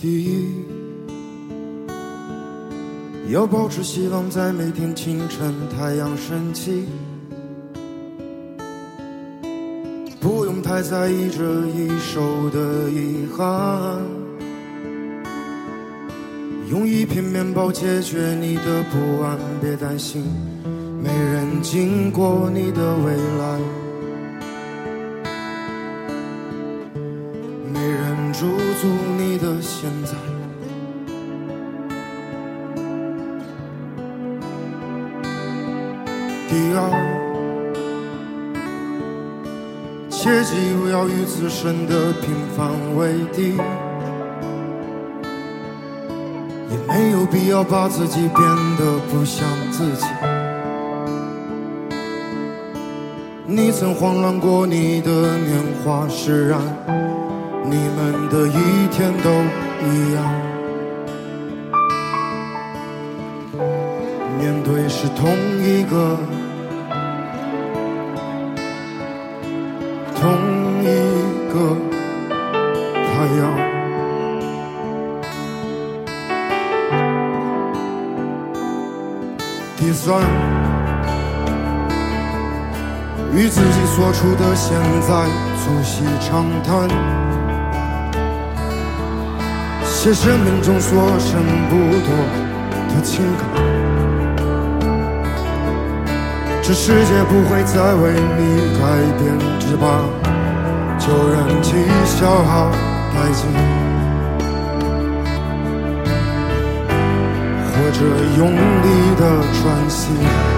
第一，要保持希望，在每天清晨太阳升起，不用太在意这一手的遗憾，用一片面包解决你的不安，别担心，没人经过你的未来。自身的平凡为敌，也没有必要把自己变得不像自己。你曾慌乱过你的年华，释然。你们的一天都一样，面对是同一个，第三，与自己所处的现在促膝长谈。写生命中所剩不多的情感，这世界不会再为你改变，只怕旧人气消耗殆尽，这用力的喘息。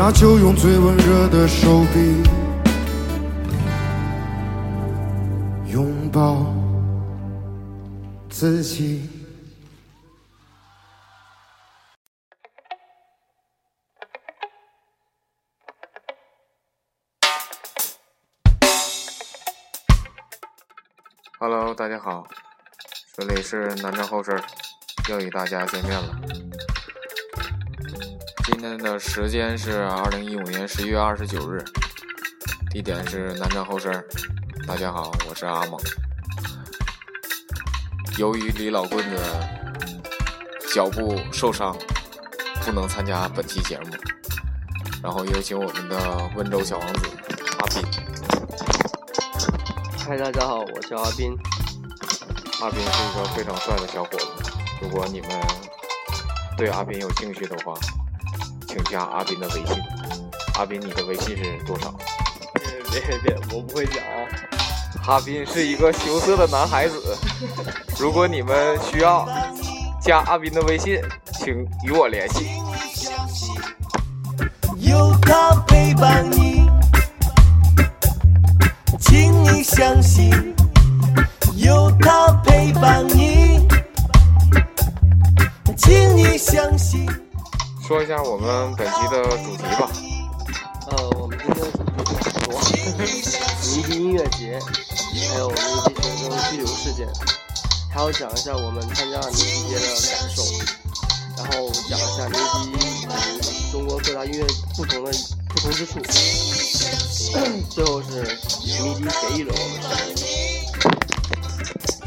那就用最温热的手臂拥抱自己。Hello，大家好，这里是南站后身，又与大家见面了。今天的时间是二零一五年十一月二十九日，地点是南站后身。大家好，我是阿猛。由于李老棍子脚部受伤，不能参加本期节目，然后有请我们的温州小王子阿斌。嗨，大家好，我叫阿斌。阿斌是一个非常帅的小伙子，如果你们对阿斌有兴趣的话，请加阿斌的微信。阿斌，你的微信是多少？别别别，我不会讲啊。阿斌是一个羞涩的男孩子，如果你们需要加阿斌的微信，请与我联系。有他陪伴你，请你相信，有他陪伴说一下我们本期的主题吧。呃，我们今天的主题很多，迷笛音乐节，还有迷笛学生拘留事件，还要讲一下我们参加迷笛节的感受，然后讲一下迷笛与中国各大音乐不同的不同之处，最后是迷笛给予了我们。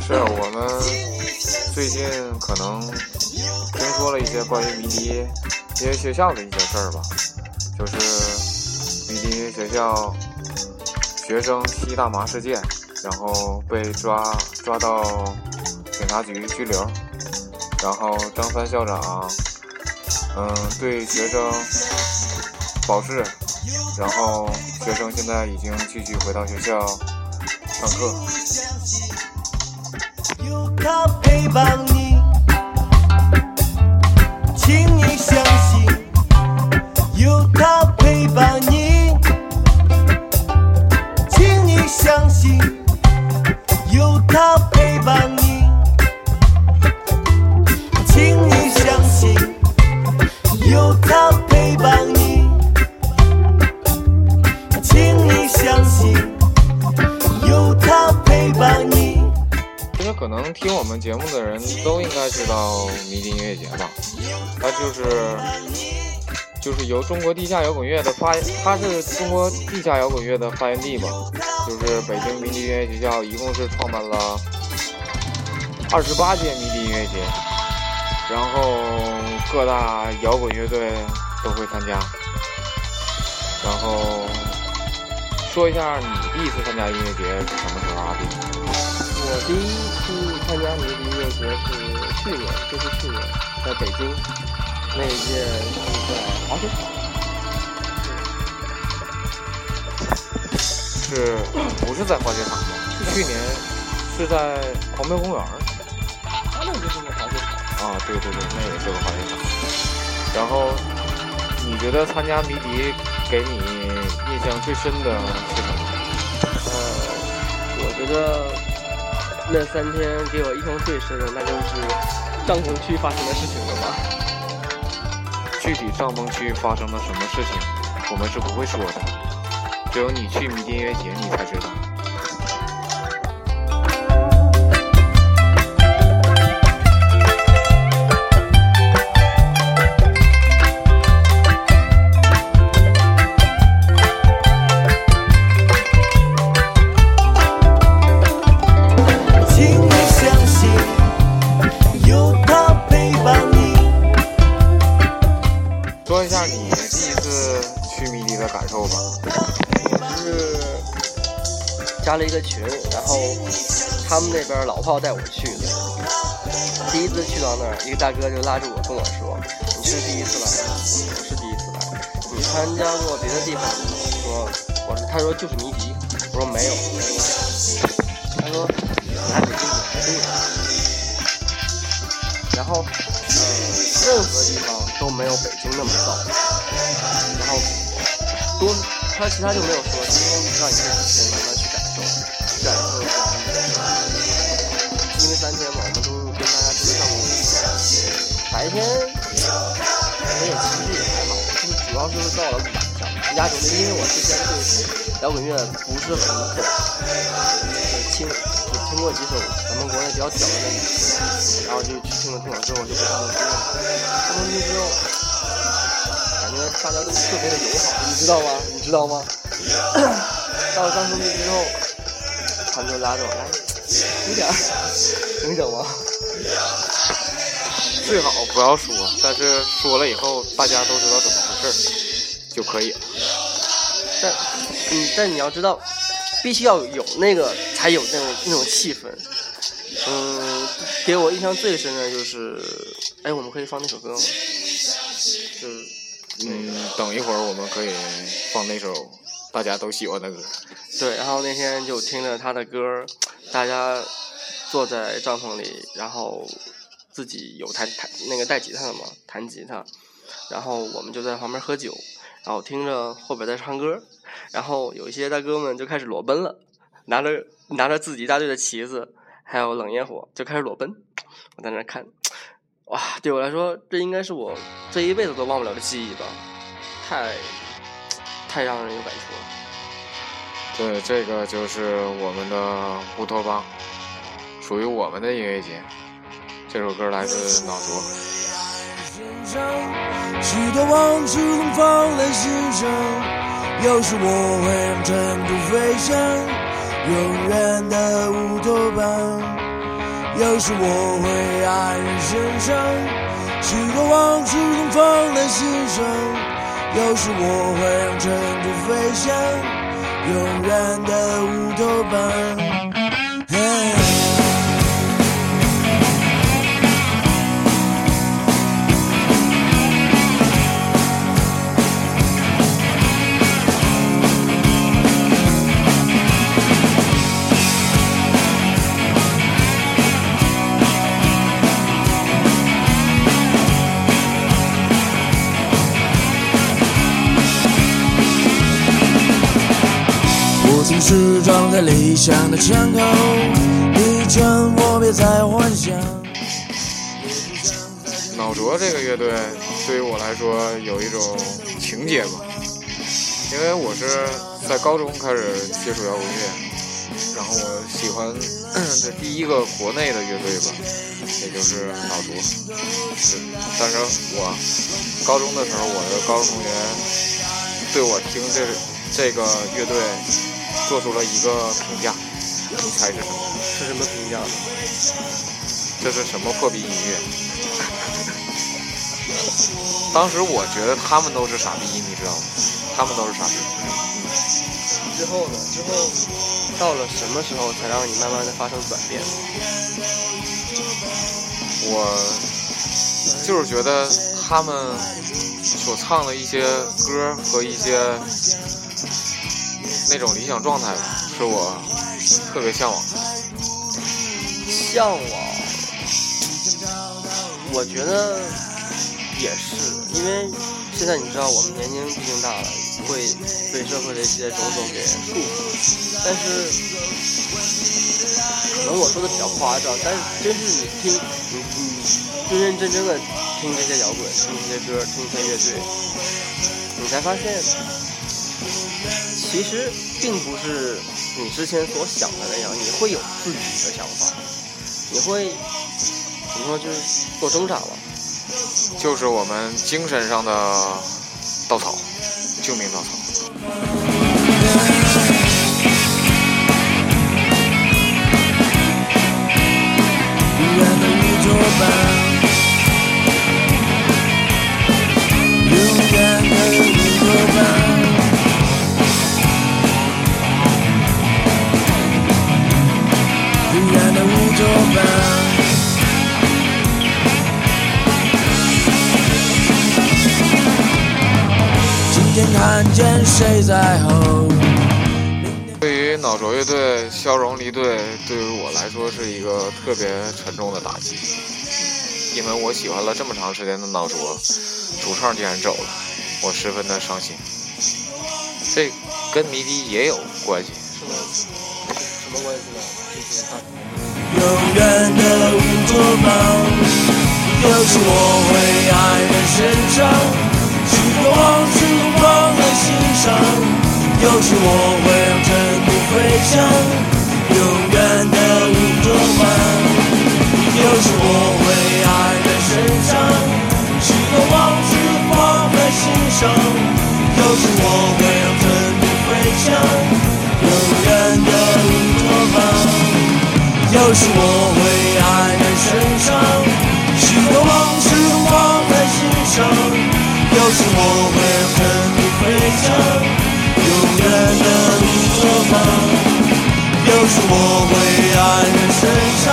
是我们最近可能听说了一些关于迷笛一些学校的一些事儿吧，就是迷笛学校学生吸大麻事件，然后被抓抓到警察局拘留，然后张帆校长，嗯，对学生保释然后学生现在已经继续回到学校上课。有他陪伴你，请你相信，有他陪伴你，请你相信，有他陪伴你，请你相信，有他陪伴你，请你相信，有他陪伴你。可能听我们节目的人都应该知道迷笛音乐节吧，它就是就是由中国地下摇滚乐的发，它是中国地下摇滚乐的发源地吧，就是北京迷笛音乐学校一共是创办了二十八届迷笛音乐节，然后各大摇滚乐队都会参加，然后说一下你第一次参加音乐节是什么时候啊？我第一次参加迷笛音乐节是去年，就是去年在北京，那一届是在滑雪场。是不是在滑雪场吗？是去年是在狂飙公园儿他们就是个滑雪场。啊，对对对，那也是个滑雪场。然后你觉得参加迷笛给你印象最深的是什么？呃，我觉得那三天给我印象最深的，那就是帐篷区发生的事情了吧。具体帐篷区发生了什么事情，我们是不会说的，只有你去迷笛音乐节你才知道。他们那边老炮带我去的。第一次去到那儿，一个大哥就拉着我跟我说：“你是第一次来吗？”我是第一次来。你参加过别的地方吗？我说我是，他说就是迷笛。我说没有。他说来北京你来对。然后，呃，任何地方都没有北京那么燥。然后多，他其他就没有说，今天让你去天我也其实也还好，就是主要是到了晚上压轴的，因为我之前对摇滚乐不是很懂，就听只听过几首咱们国内比较屌的那几首，然后就去听了听了之后就非常的惊了，听了之后。感觉大家都特别的友好，你知道吗？你知道吗？到了张成区之后，他们就拉着我来，有点儿，能整吗？最好不要说，但是说了以后大家都知道怎么回事儿就可以了。但，嗯，但你要知道，必须要有那个才有那种那种气氛。嗯，给我印象最深的就是，哎，我们可以放那首歌吗？就是嗯，等一会儿我们可以放那首大家都喜欢的歌。对，然后那天就听着他的歌，大家坐在帐篷里，然后自己有弹弹那个带吉他的嘛，弹吉他，然后我们就在旁边喝酒，然后听着后边在唱歌，然后有一些大哥们就开始裸奔了，拿着拿着自己大队的旗子，还有冷烟火就开始裸奔，我在那看，哇，对我来说这应该是我这一辈子都忘不了的记忆吧，太太让人有感触了。对，这个就是我们的乌托邦，属于我们的音乐节。这首歌来自脑浊。身上许多往事总放在心上，有时我会让尘土飞翔，永远的乌托邦。有时我会爱人身上，许多往事总放在心上，有时我会让尘土飞翔，永远的乌托邦。理想的枪口，你劝我别再幻想。脑浊这个乐队对于我来说有一种情节吧，因为我是在高中开始接触摇滚乐，然后我喜欢这第一个国内的乐队吧，也就是脑浊。但是我高中的时候，我的高中同学对我听这这个乐队做出了一个评价，你猜是什么？是什么评价呢？这是什么破逼音乐？当时我觉得他们都是傻逼，你知道吗？他们都是傻逼。之后呢？之后到了什么时候才让你慢慢的发生转变？我就是觉得他们所唱的一些歌和一些那种理想状态吧，是我特别向往的。向往，我觉得也是，因为现在你知道我们年龄毕竟大了，会被社会的一些种种给束缚。但是，可能我说的比较夸张，但是真是你听，你你认认真真的听这些摇滚，听这些歌，听这些乐队，你才发现，其实并不是你之前所想的那样，你会有自己的想法，你会怎么说，就是做挣扎了。就是我们精神上的稻草，救命稻草。永远的乌托邦，远的乌托邦。今天看见谁在吼？对于脑浊乐队消融离队，对于我来说是一个特别沉重的打击，因为我喜欢了这么长时间的脑浊，主唱竟然走了，我十分的伤心。这跟迷笛也有关系，什么什么关系呢？就是他永远的乌托邦，有时我会黯然神伤，许多往事放在心上。有时我会让尘土飞翔，永远的乌托邦。有时我会黯然神伤，许多往事放在心上。有时我会让尘土飞翔，有时我会黯然神伤，许多往事放在心上。有时我会让尘土飞翔，永远的乌托邦。有时我会黯然神伤，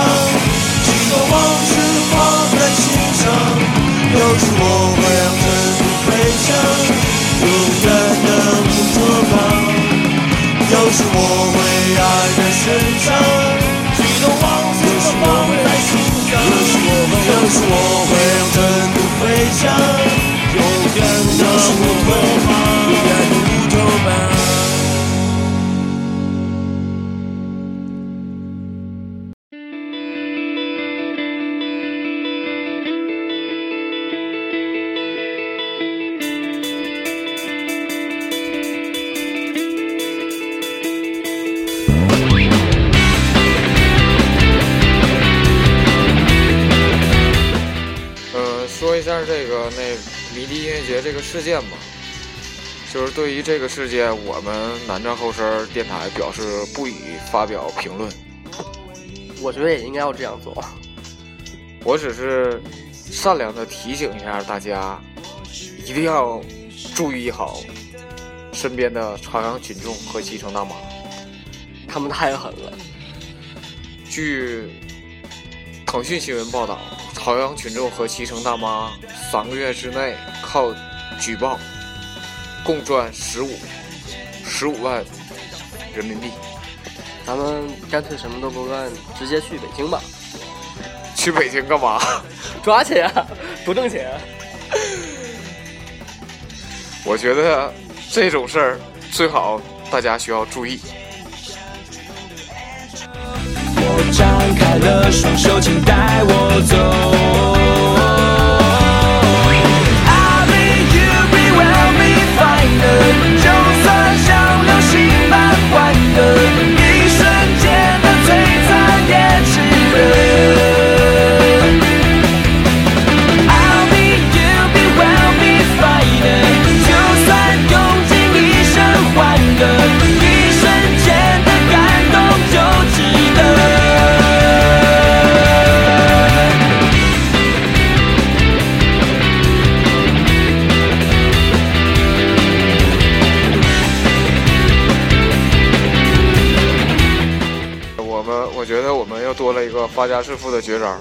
许多往事放在心上。有时我会让尘土飞翔，永远的乌托邦。有时我会黯然神伤。我会让尘土飞翔，永远的乌托事件吧。就是对于这个事件，我们南站后身电台表示不予发表评论。我觉得也应该要这样做。我只是善良的提醒一下大家，一定要注意好身边的朝阳群众和基层大妈。他们太狠了，据腾讯新闻报道，朝阳群众和基层大妈三个月之内靠举报，共赚十五十五万人民币。咱们干脆什么都不干，直接去北京吧，去北京干嘛？抓去呀，不挣钱啊！我觉得这种事儿最好大家需要注意。张开了双手，请带我走。发家致富的绝招。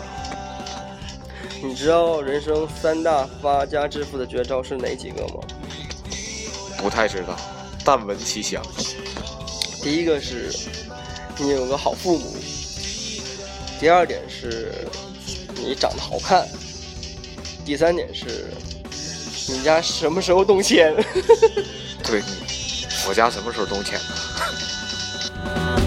你知道人生三大发家致富的绝招是哪几个吗？不太知道，但闻其详。第一个是你有个好父母，第二点是你长得好看，第三点是你家什么时候动迁。对，我家什么时候动迁呢？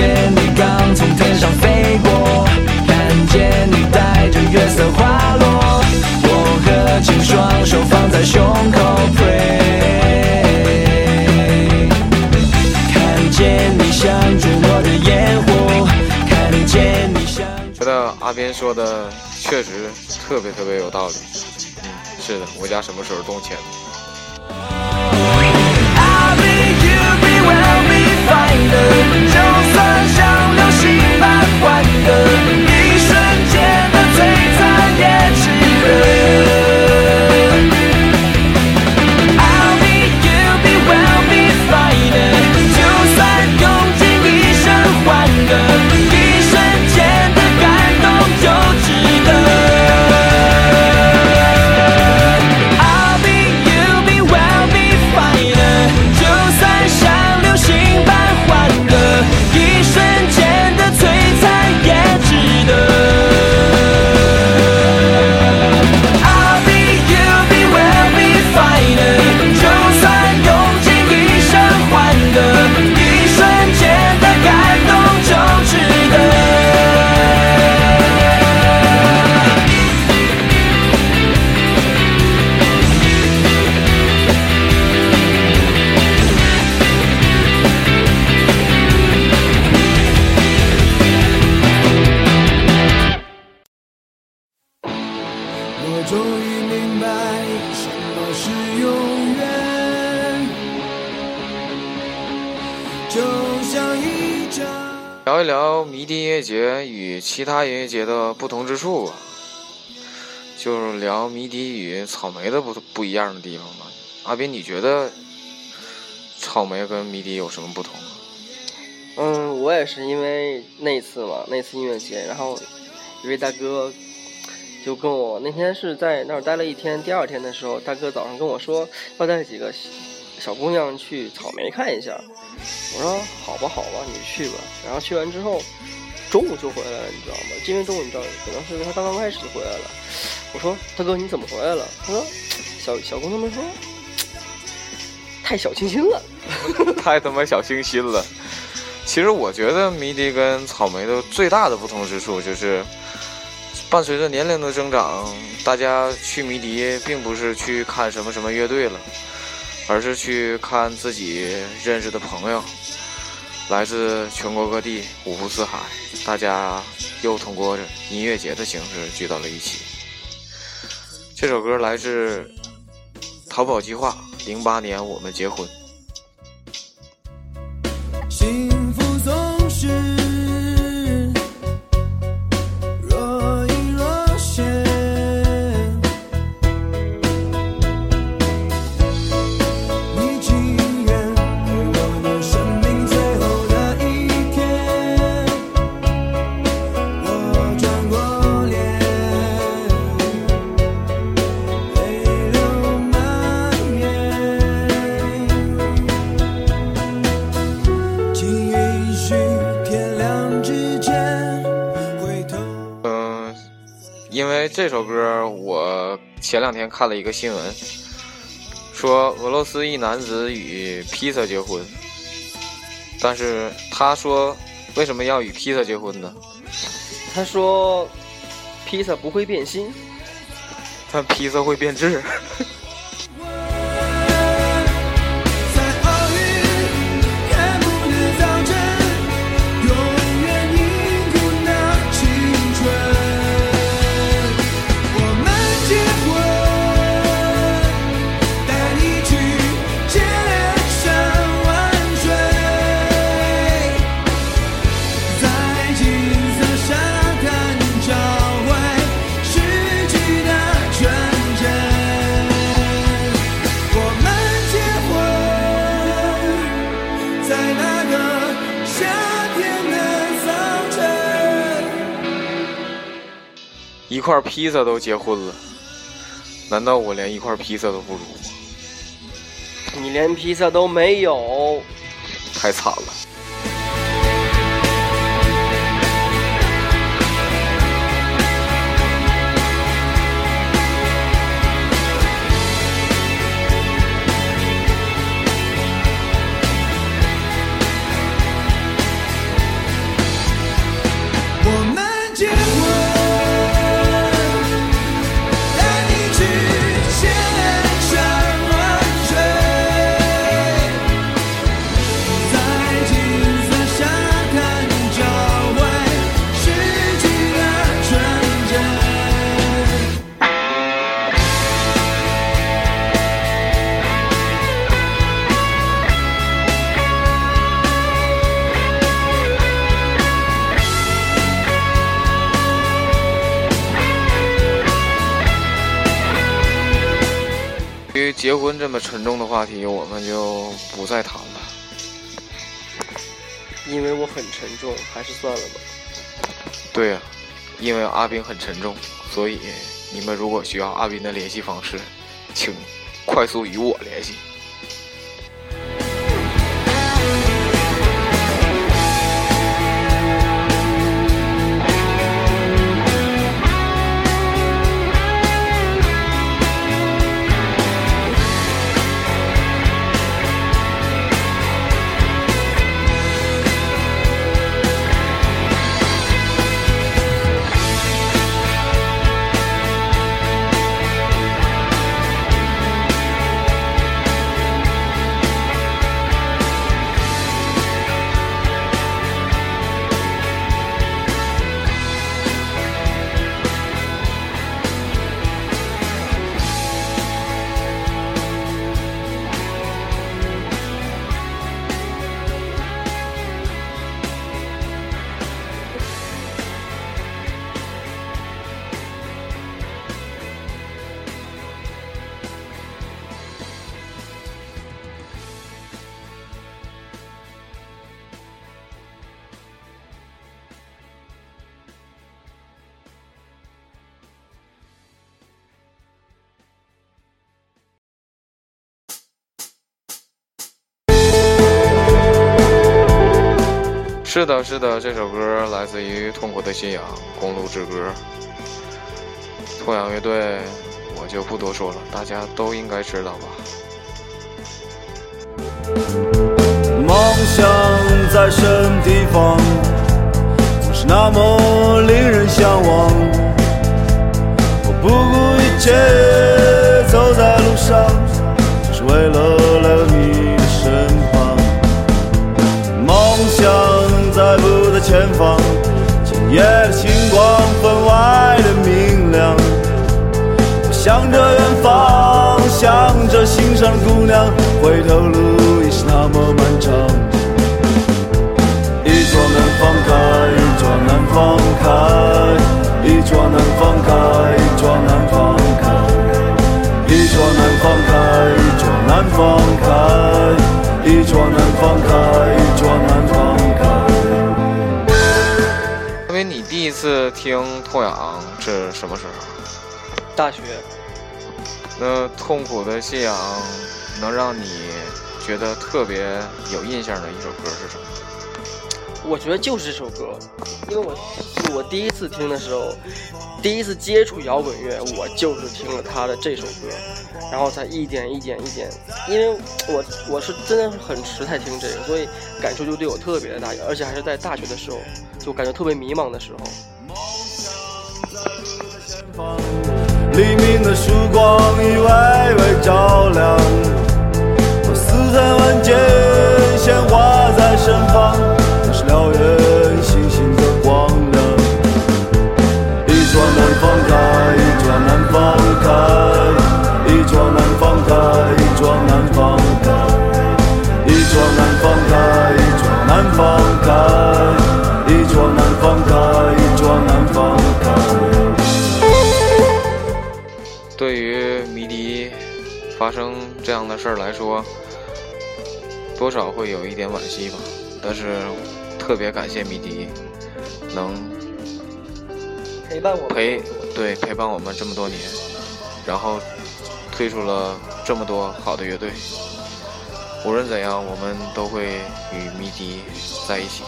看见你刚从天上飞过，看见你带着月色滑落，我双手放在胸口 pray，看见你像坠落的烟火，看见你像。觉得阿斌说的确实特别特别有道理。嗯，是的，我家什么时候动迁？I'll be you, 像流星般欢腾一瞬间的璀璨也值得就像一张。聊一聊迷笛音乐节与其他音乐节的不同之处吧，就是聊迷笛与草莓的不不一样的地方吧。阿斌，你觉得草莓跟迷笛有什么不同吗？嗯，我也是因为那次嘛，那次音乐节，然后一位大哥就跟我那天是在那儿待了一天，第二天的时候，大哥早上跟我说要带几个小姑娘去草莓看一下。我说好吧，好吧，你去吧。然后去完之后，中午就回来了，你知道吗？今天中午你知道，可能是他刚刚开始就回来了。我说大哥你怎么回来了？他说小小姑娘们说太小清新了。太他妈小清新了。其实我觉得迷笛跟草莓的最大的不同之处就是，伴随着年龄的增长，大家去迷笛并不是去看什么什么乐队了，而是去看自己认识的朋友，来自全国各地五湖四海，大家又通过音乐节的形式聚到了一起。这首歌来自逃跑计划，零八年我们结婚。幸福总这首歌，我前两天看了一个新闻，说俄罗斯一男子与披萨结婚，但是他说为什么要与披萨结婚呢？他说，披萨不会变心。但披萨会变质。一块披萨都结婚了，难道我连一块披萨都不如吗？你连披萨都没有，太惨了。结婚这么沉重的话题，我们就不再谈了。因为我很沉重，还是算了吧。对呀、因为阿斌很沉重，所以你们如果需要阿斌的联系方式，请快速与我联系。是的，是的，这首歌来自于痛苦的信仰《公路之歌》。痛仰乐队，我就不多说了，大家都应该知道吧。梦想在什地方，总是那么令人向往。我不顾一切的姑娘，回头路已是那么漫长。一桌难放开，一桌难放开，一桌难放开，一桌难放开，一桌难放开，一桌难放开，一桌难放开，一桌难放开。因为你第一次听痛痒是什么时候？大学，那痛苦的信仰能让你觉得特别有印象的一首歌是什么？我觉得就是这首歌，因为我我第一次听的时候，第一次接触摇滚乐，我就是听了他的这首歌，然后才一点一点一点，因为我我是真的是很迟才听这个，所以感受就对我特别的大，而且还是在大学的时候，就感觉特别迷茫的时候。的曙光已微微照亮，发生这样的事儿来说，多少会有一点惋惜吧。但是特别感谢迷笛能陪伴我陪对陪伴我们这么多年，然后推出了这么多好的乐队。无论怎样，我们都会与迷笛在一起。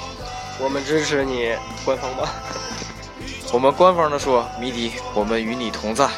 我们支持你，官方吧。我们官方的说，迷笛，我们与你同在。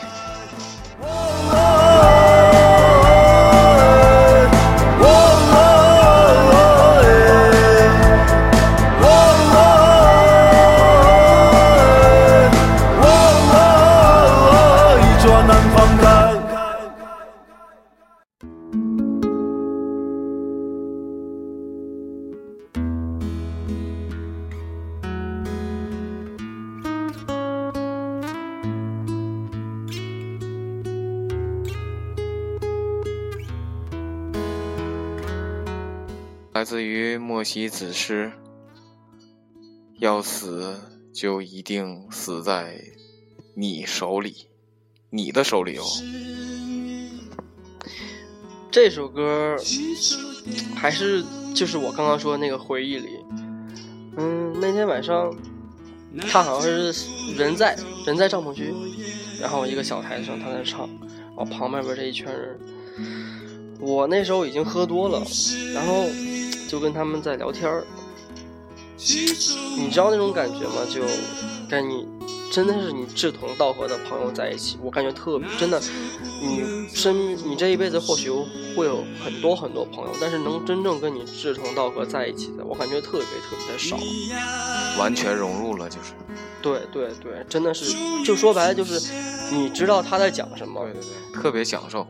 来自于莫西子诗，要死就一定死在你手里，你的手里哦。这首歌还是就是我刚刚说的那个回忆里，嗯，那天晚上他好像是人在人在帐篷区，然后一个小台上他在唱，然后旁边边这一圈人，我那时候已经喝多了，然后就跟他们在聊天儿，你知道那种感觉吗？就跟你真的是你志同道合的朋友在一起，我感觉特别真的，你身你这一辈子或许会有很多很多朋友，但是能真正跟你志同道合在一起的，我感觉特别特别的少。完全融入了，就是。对对对，真的是，就说白了就是，你知道他在讲什么，对对对，特别享受。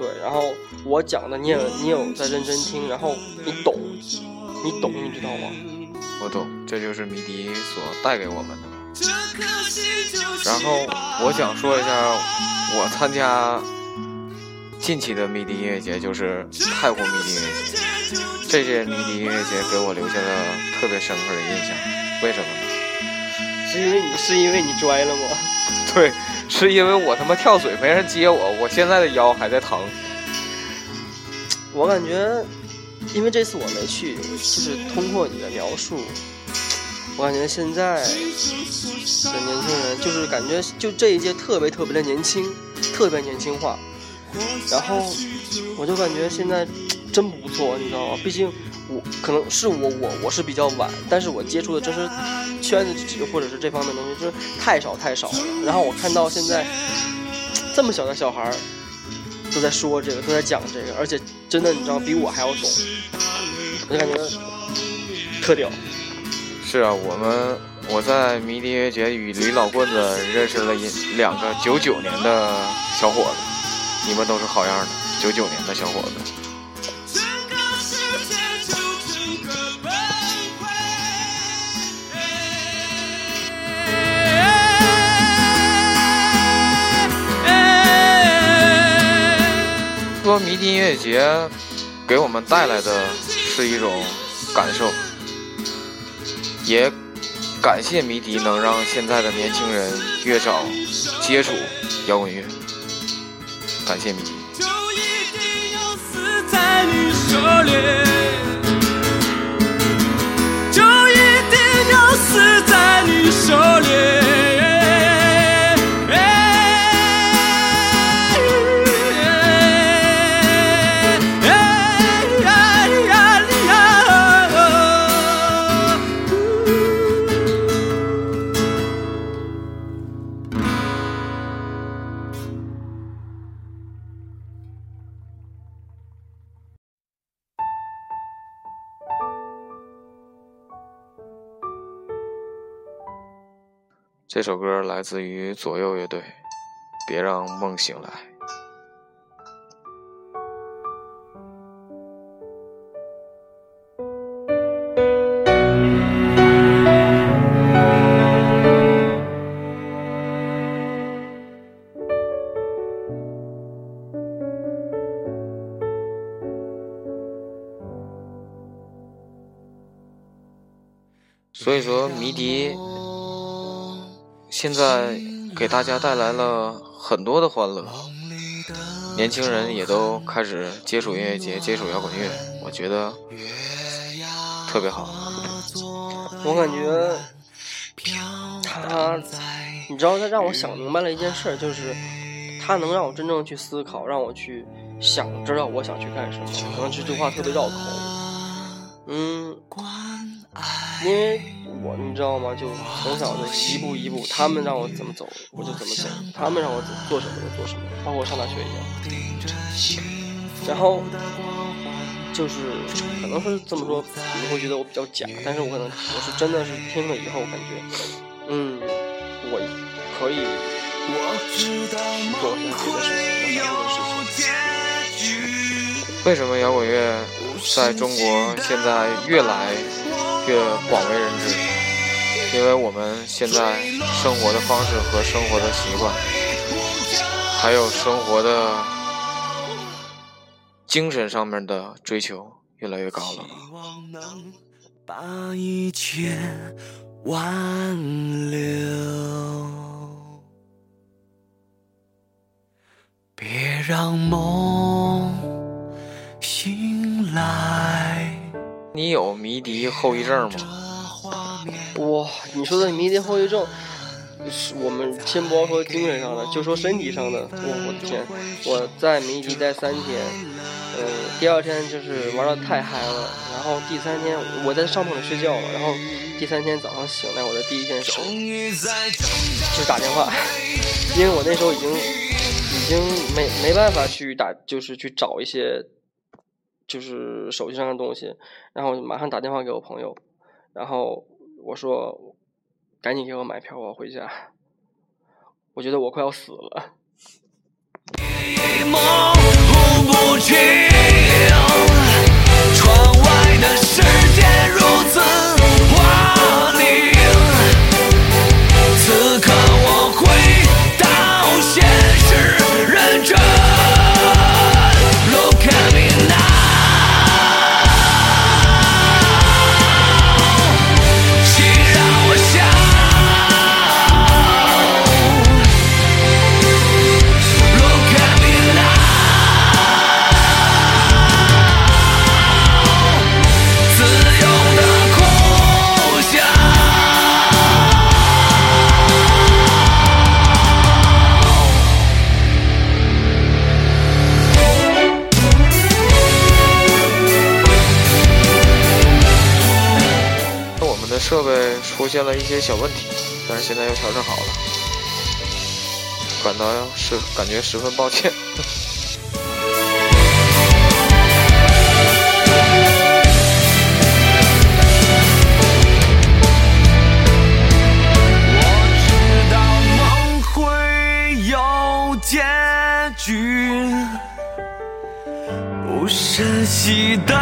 对，然后我讲的你也你有在认真听，然后你懂，你懂，你知道吗？我懂，这就是迷笛所带给我们的。然后我想说一下，我参加近期的迷笛音乐节，就是泰国迷笛音乐节。这届迷笛音乐节给我留下了特别深刻的印象，为什么呢？是因为你是因为你拽了吗？对，是因为我他妈跳水没人接我，我现在的腰还在疼。我感觉，因为这次我没去，就是通过你的描述，我感觉现在的年轻人就是感觉就这一届特别特别的年轻，特别年轻化。然后我就感觉现在真不错，你知道吗？毕竟我可能是我我我是比较晚，但是我接触的真是圈子或者是这方面东西，就是太少太少了。然后我看到现在这么小的小孩儿都在说这个，都在讲这个，而且真的你知道比我还要懂，我就感觉特屌。是啊，我们我在迷笛音乐节与李老棍子认识了一两个九九年的小伙子，你们都是好样的，九九年的小伙子。说迷笛音乐节给我们带来的是一种感受，也感谢迷笛能让现在的年轻人越早接触摇滚乐，感谢迷笛。就一定要死在你手里，就一定要死在你手里这首歌来自于左右乐队，《别让梦醒来》。现在给大家带来了很多的欢乐，年轻人也都开始接触音乐节、接触摇滚乐，我觉得特别好。我感觉他，你知道，他让我想明白了一件事，就是他能让我真正去思考，让我去想知道我想去干什么。可能这句话特别绕口，嗯。因为我你知道吗？就从小就一步一步，他们让我怎么走，我就怎么走；他们让我做什么就做什么，包括上大学一样。然后就是可能是这么说，你们会觉得我比较假，但是我可能我是真的是听了以后感觉，嗯，我可以做一些别的事情，我想做的事情。为什么摇滚乐在中国现在越来？越广为人知，因为我们现在生活的方式和生活的习惯，还有生活的精神上面的追求越来越高了。把一切挽留，别让梦醒来。你有迷笛后遗症吗？哇，你说的迷笛后遗症，是我们先不要说精神上的，就说身体上的。我我的天，我在迷笛待三天，嗯，第二天就是玩的太嗨了，然后第三天我在帐篷里睡觉了，然后第三天早上醒来，我的第一件事就是打电话，因为我那时候已经已经没没办法去打，就是去找一些。就是手机上的东西，然后马上打电话给我朋友，然后我说赶紧给我买票，我要回家。我觉得我快要死了。窗外的世界如此出现了一些小问题，但是现在又调整好了，感到是感觉十分抱歉。我知道梦会有结局，不舍弃的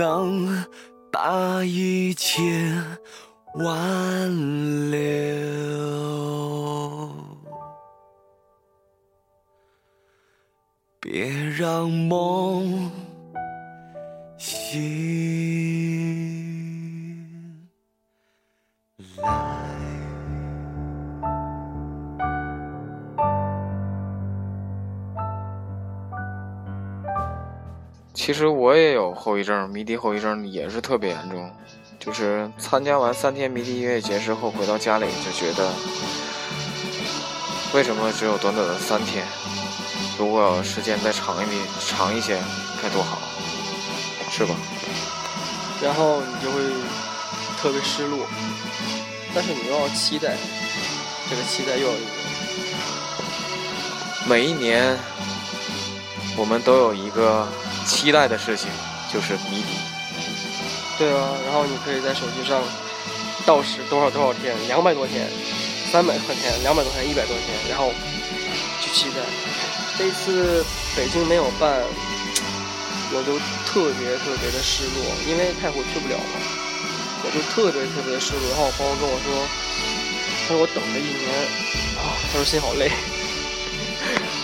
能把一切挽留，别让梦醒。其实我也有后遗症，迷笛后遗症也是特别严重。就是参加完三天迷笛音乐节之后，回到家里就觉得，为什么只有短短的三天？如果时间再长一点、长一些，该多好，是吧？然后你就会特别失落。但是你又要期待，这个期待又要一个。每一年，我们都有一个期待的事情，就是谜底。对啊，然后你可以在手机上倒时多少多少天，两百多天，三百多天，两百多天，一百多天，然后去期待。这次北京没有办，我就特别特别的失落，因为太湖去不了嘛，我就特别特别的失落。然后我朋友跟我说，他说我等了一年啊，他说心好累。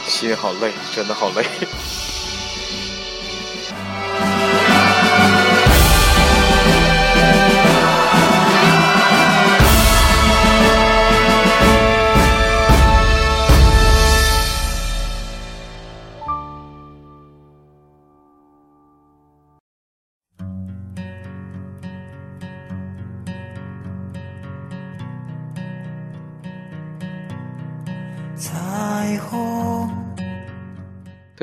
心好累，真的好累。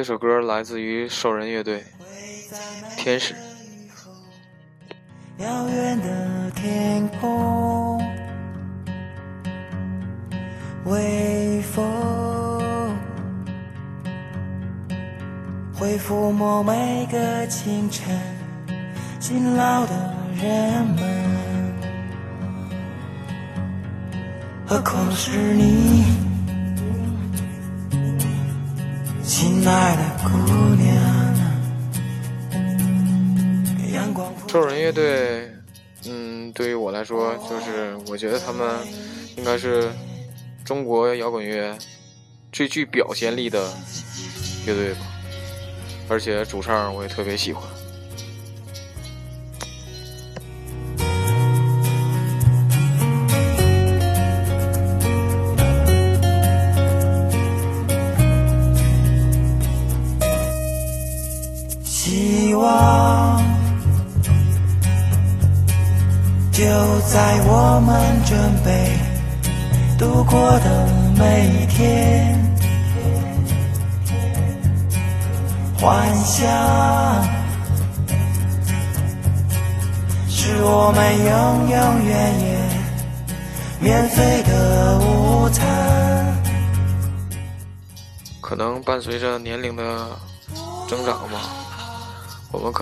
这首歌来自于兽人乐队，《天使》。遥远的天空，微风会抚摸每个清晨，勤劳的人们。何况是你，亲爱的姑娘。兽人乐队，嗯，对于我来说，就是我觉得他们应该是中国摇滚乐最具表现力的乐队吧，而且主唱我也特别喜欢。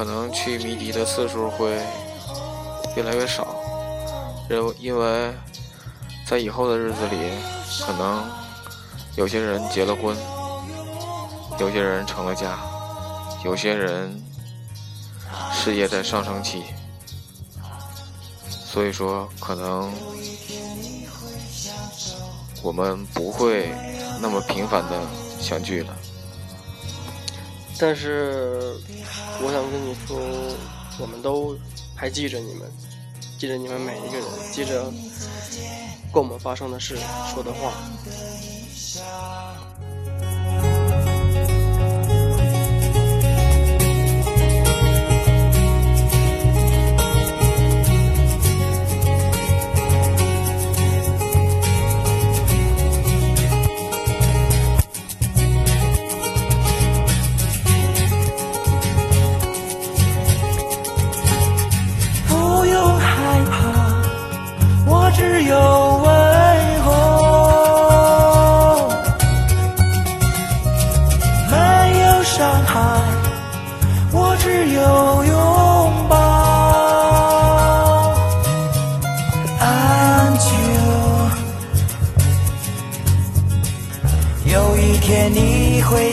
可能去迷笛的次数会越来越少，因因为在以后的日子里，可能有些人结了婚，有些人成了家，有些人事业在上升期，所以说可能我们不会那么频繁的相聚了。但是我想跟你说，我们都还记着你们，记着你们每一个人，记着跟我们发生的事、说的话。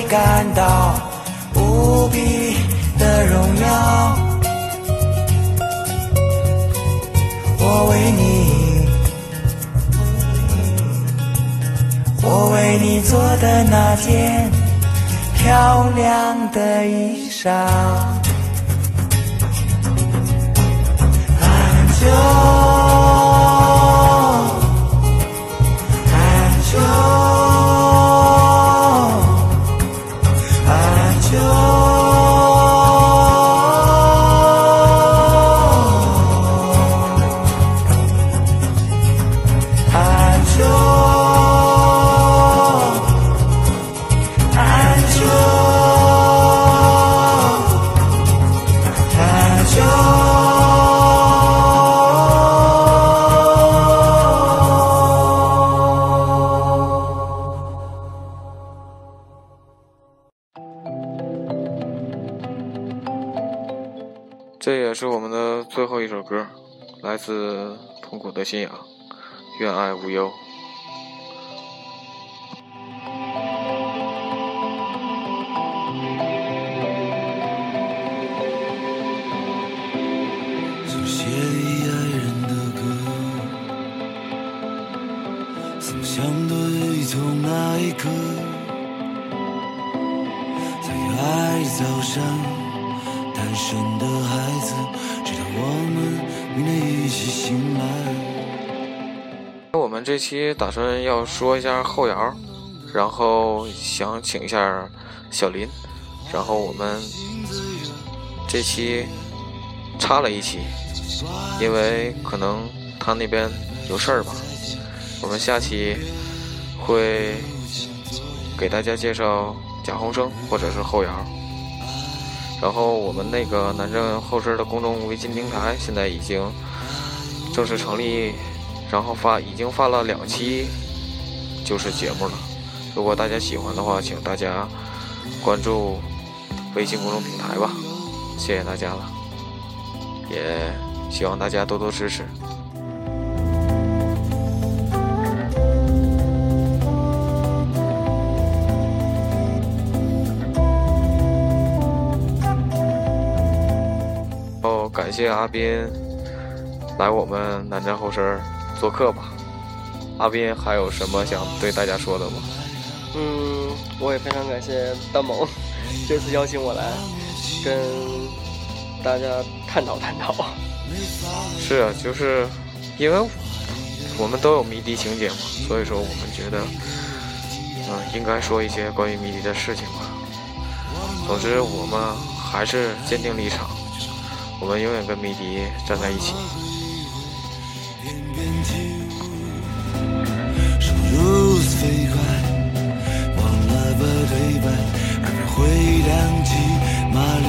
感到无比的荣耀。我为你，我为你做的那件漂亮的衣裳。安久，歌，来自痛苦的信仰，愿爱无忧。曾写给爱人的歌，曾相对从那一刻，在爱早上单身的孩子，直到我们明天一起醒来。我们这期打算要说一下后摇，然后想请一下小林，然后我们这期插了一期，因为可能他那边有事儿吧。我们下期会给大家介绍贾宏声或者是后摇，然后我们那个南郑后身的公众微信平台现在已经正式成立。然后发已经发了两期，就是节目了。如果大家喜欢的话，请大家关注微信公众平台吧，谢谢大家了，也希望大家多多支持。感谢阿斌来我们南站后身做客吧，阿斌还有什么想对大家说的吗？嗯，我也非常感谢大萌 这次邀请我来跟大家探讨探讨。是啊，就是因为我们都有迷笛情节嘛，所以说我们觉得，嗯，应该说一些关于迷笛的事情吧。总之，我们还是坚定立场，我们永远跟迷笛站在一起。生如此飞快，忘了把对白，耳边回荡起玛丽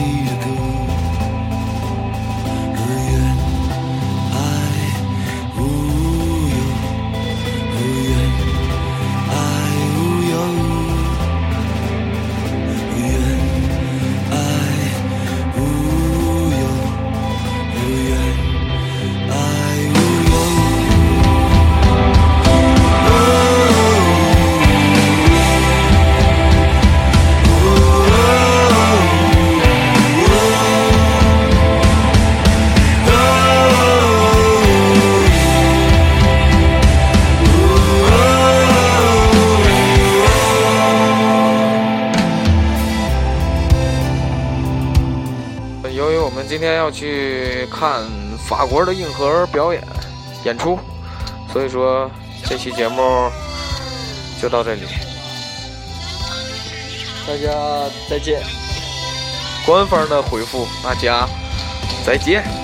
要去看法国的硬核表演演出，所以说这期节目就到这里。大家再见。官方的回复，大家再见。